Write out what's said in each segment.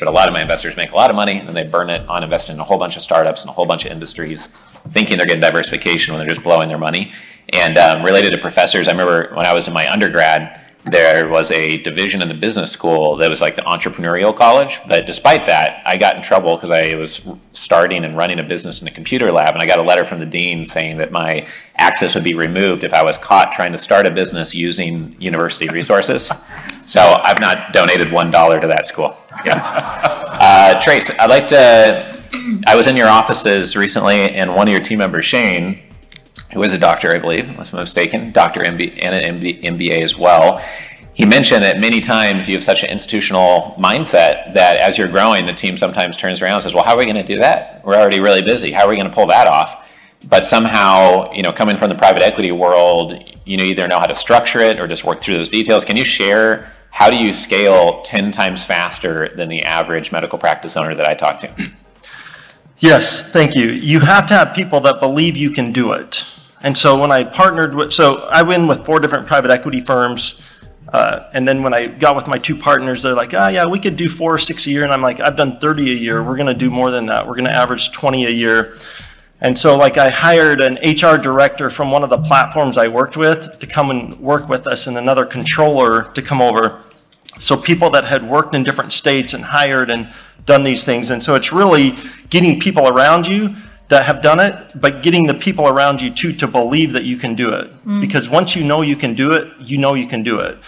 but a lot of my investors make a lot of money and then they burn it on investing in a whole bunch of startups and a whole bunch of industries, thinking they're getting diversification when they're just blowing their money. And um, related to professors, I remember when I was in my undergrad, there was a division in the business school that was like the entrepreneurial college. But despite that, I got in trouble because I was starting and running a business in a computer lab, and I got a letter from the dean saying that my access would be removed if I was caught trying to start a business using university resources. So I've not donated one dollar to that school. Yeah. Uh, Trace, I'd like to. I was in your offices recently, and one of your team members, Shane, who is a doctor, I believe, unless I'm mistaken, doctor MB, and an MBA as well. He mentioned that many times you have such an institutional mindset that as you're growing, the team sometimes turns around and says, "Well, how are we going to do that? We're already really busy. How are we going to pull that off?" But somehow, you know, coming from the private equity world, you know, either know how to structure it or just work through those details. Can you share how do you scale ten times faster than the average medical practice owner that I talk to? Yes, thank you. You have to have people that believe you can do it. And so when I partnered with, so I went with four different private equity firms. Uh, and then when I got with my two partners, they're like, oh, yeah, we could do four or six a year. And I'm like, I've done 30 a year. We're going to do more than that. We're going to average 20 a year. And so, like, I hired an HR director from one of the platforms I worked with to come and work with us, and another controller to come over. So, people that had worked in different states and hired and done these things. And so, it's really getting people around you that have done it, but getting the people around you too to believe that you can do it. Mm. Because once you know you can do it, you know you can do it.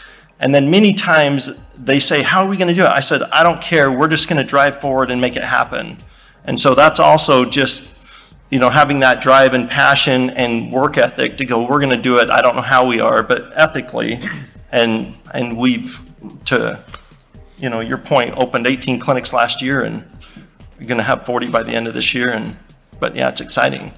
And then many times they say, How are we going to do it? I said, I don't care. We're just going to drive forward and make it happen. And so that's also just, you know, having that drive and passion and work ethic to go, we're going to do it. I don't know how we are, but ethically. And, and we've, to, you know, your point, opened 18 clinics last year and we're going to have 40 by the end of this year. And but yeah, it's exciting.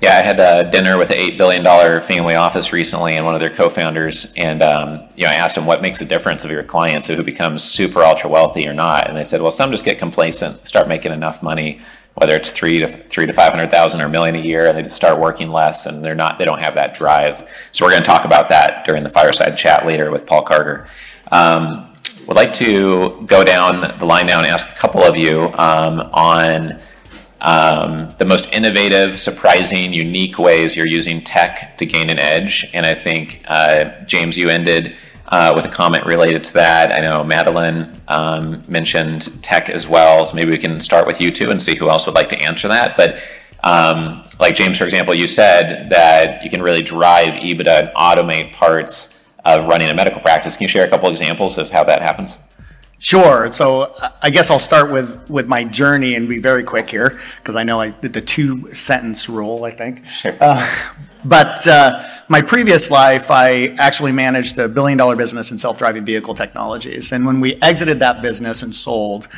Yeah, I had a dinner with an eight billion dollar family office recently, and one of their co-founders, and um, you know, I asked him what makes the difference of your clients who becomes super ultra wealthy or not, and they said, well, some just get complacent, start making enough money, whether it's three to three to five hundred thousand or a million a year, and they just start working less, and they're not, they don't have that drive. So we're going to talk about that during the fireside chat later with Paul Carter. Um, would like to go down the line now and ask a couple of you um, on um, the most innovative, surprising, unique ways you're using tech to gain an edge. And I think, uh, James, you ended uh, with a comment related to that. I know Madeline um, mentioned tech as well, so maybe we can start with you two and see who else would like to answer that. But um, like James, for example, you said that you can really drive EBITDA and automate parts of running a medical practice. Can you share a couple examples of how that happens? Sure. So I guess I'll start with, with my journey and be very quick here because I know I did the two sentence rule, I think. Sure. Uh, but uh, my previous life, I actually managed a billion dollar business in self driving vehicle technologies. And when we exited that business and sold,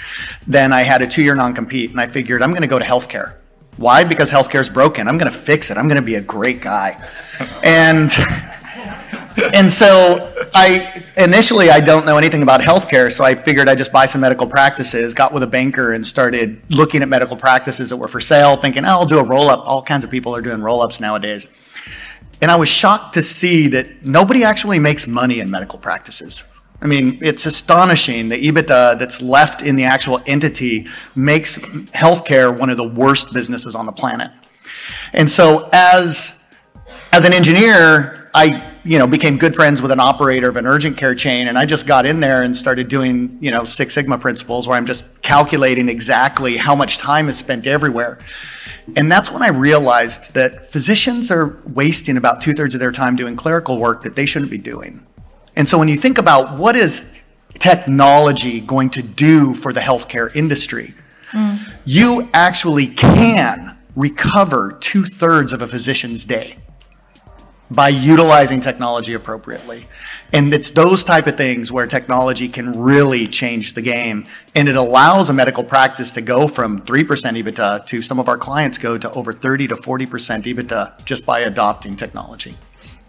then I had a two year non compete and I figured I'm going to go to healthcare. Why? Because healthcare is broken. I'm going to fix it. I'm going to be a great guy. and and so I initially I don't know anything about healthcare, so I figured I'd just buy some medical practices. Got with a banker and started looking at medical practices that were for sale, thinking, oh, I'll do a roll up. All kinds of people are doing roll ups nowadays. And I was shocked to see that nobody actually makes money in medical practices. I mean, it's astonishing. The EBITDA that's left in the actual entity makes healthcare one of the worst businesses on the planet. And so, as as an engineer, I you know, became good friends with an operator of an urgent care chain, and I just got in there and started doing, you know, Six Sigma principles where I'm just calculating exactly how much time is spent everywhere. And that's when I realized that physicians are wasting about two thirds of their time doing clerical work that they shouldn't be doing. And so when you think about what is technology going to do for the healthcare industry, mm. you actually can recover two thirds of a physician's day by utilizing technology appropriately. And it's those type of things where technology can really change the game. And it allows a medical practice to go from 3% EBITDA to some of our clients go to over 30 to 40% EBITDA just by adopting technology.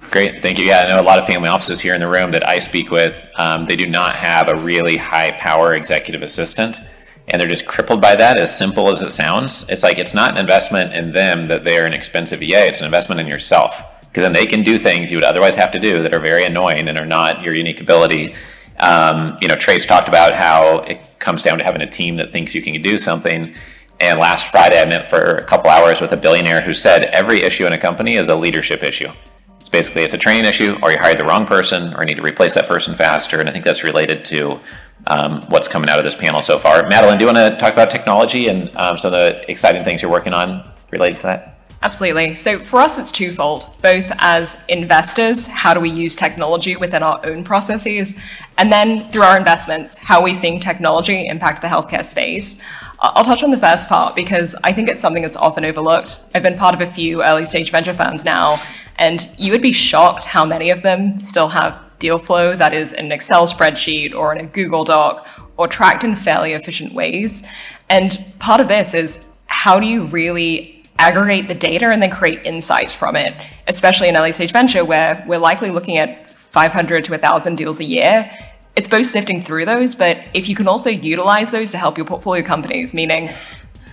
Great, thank you. Yeah, I know a lot of family offices here in the room that I speak with. Um, they do not have a really high power executive assistant, and they're just crippled by that. As simple as it sounds, it's like it's not an investment in them that they're an expensive EA. It's an investment in yourself because then they can do things you would otherwise have to do that are very annoying and are not your unique ability. Um, you know, Trace talked about how it comes down to having a team that thinks you can do something. And last Friday, I met for a couple hours with a billionaire who said every issue in a company is a leadership issue. It's basically it's a training issue, or you hired the wrong person, or you need to replace that person faster. And I think that's related to um, what's coming out of this panel so far. Madeline, do you want to talk about technology and um, some of the exciting things you're working on related to that? Absolutely. So for us, it's twofold, both as investors, how do we use technology within our own processes? And then through our investments, how are we seeing technology impact the healthcare space? I'll touch on the first part because I think it's something that's often overlooked. I've been part of a few early stage venture firms now, and you would be shocked how many of them still have deal flow that is in an Excel spreadsheet or in a Google Doc or tracked in fairly efficient ways. And part of this is how do you really aggregate the data and then create insights from it, especially in early stage venture where we're likely looking at 500 to 1,000 deals a year. It's both sifting through those, but if you can also utilize those to help your portfolio companies, meaning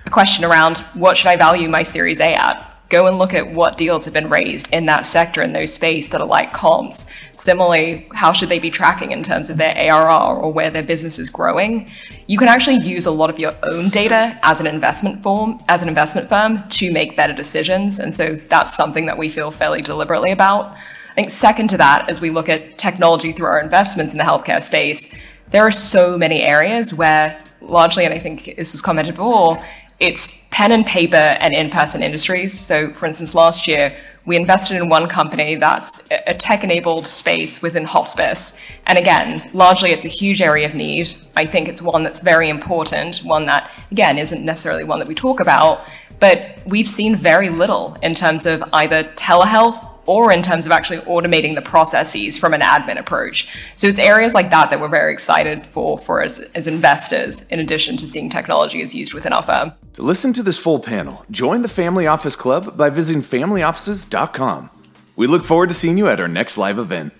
a question around what should I value my Series A at? Go and look at what deals have been raised in that sector in those space that are like comps. Similarly, how should they be tracking in terms of their ARR or where their business is growing? You can actually use a lot of your own data as an investment form, as an investment firm to make better decisions. And so that's something that we feel fairly deliberately about. I think second to that, as we look at technology through our investments in the healthcare space, there are so many areas where largely, and I think this was commented before, it's pen and paper and in-person industries. So for instance, last year, we invested in one company that's a tech-enabled space within hospice. And again, largely it's a huge area of need. I think it's one that's very important, one that, again, isn't necessarily one that we talk about, but we've seen very little in terms of either telehealth or in terms of actually automating the processes from an admin approach. So it's areas like that that we're very excited for for as, as investors, in addition to seeing technology as used within our firm. To listen to this full panel, join the Family Office Club by visiting familyoffices.com. We look forward to seeing you at our next live event.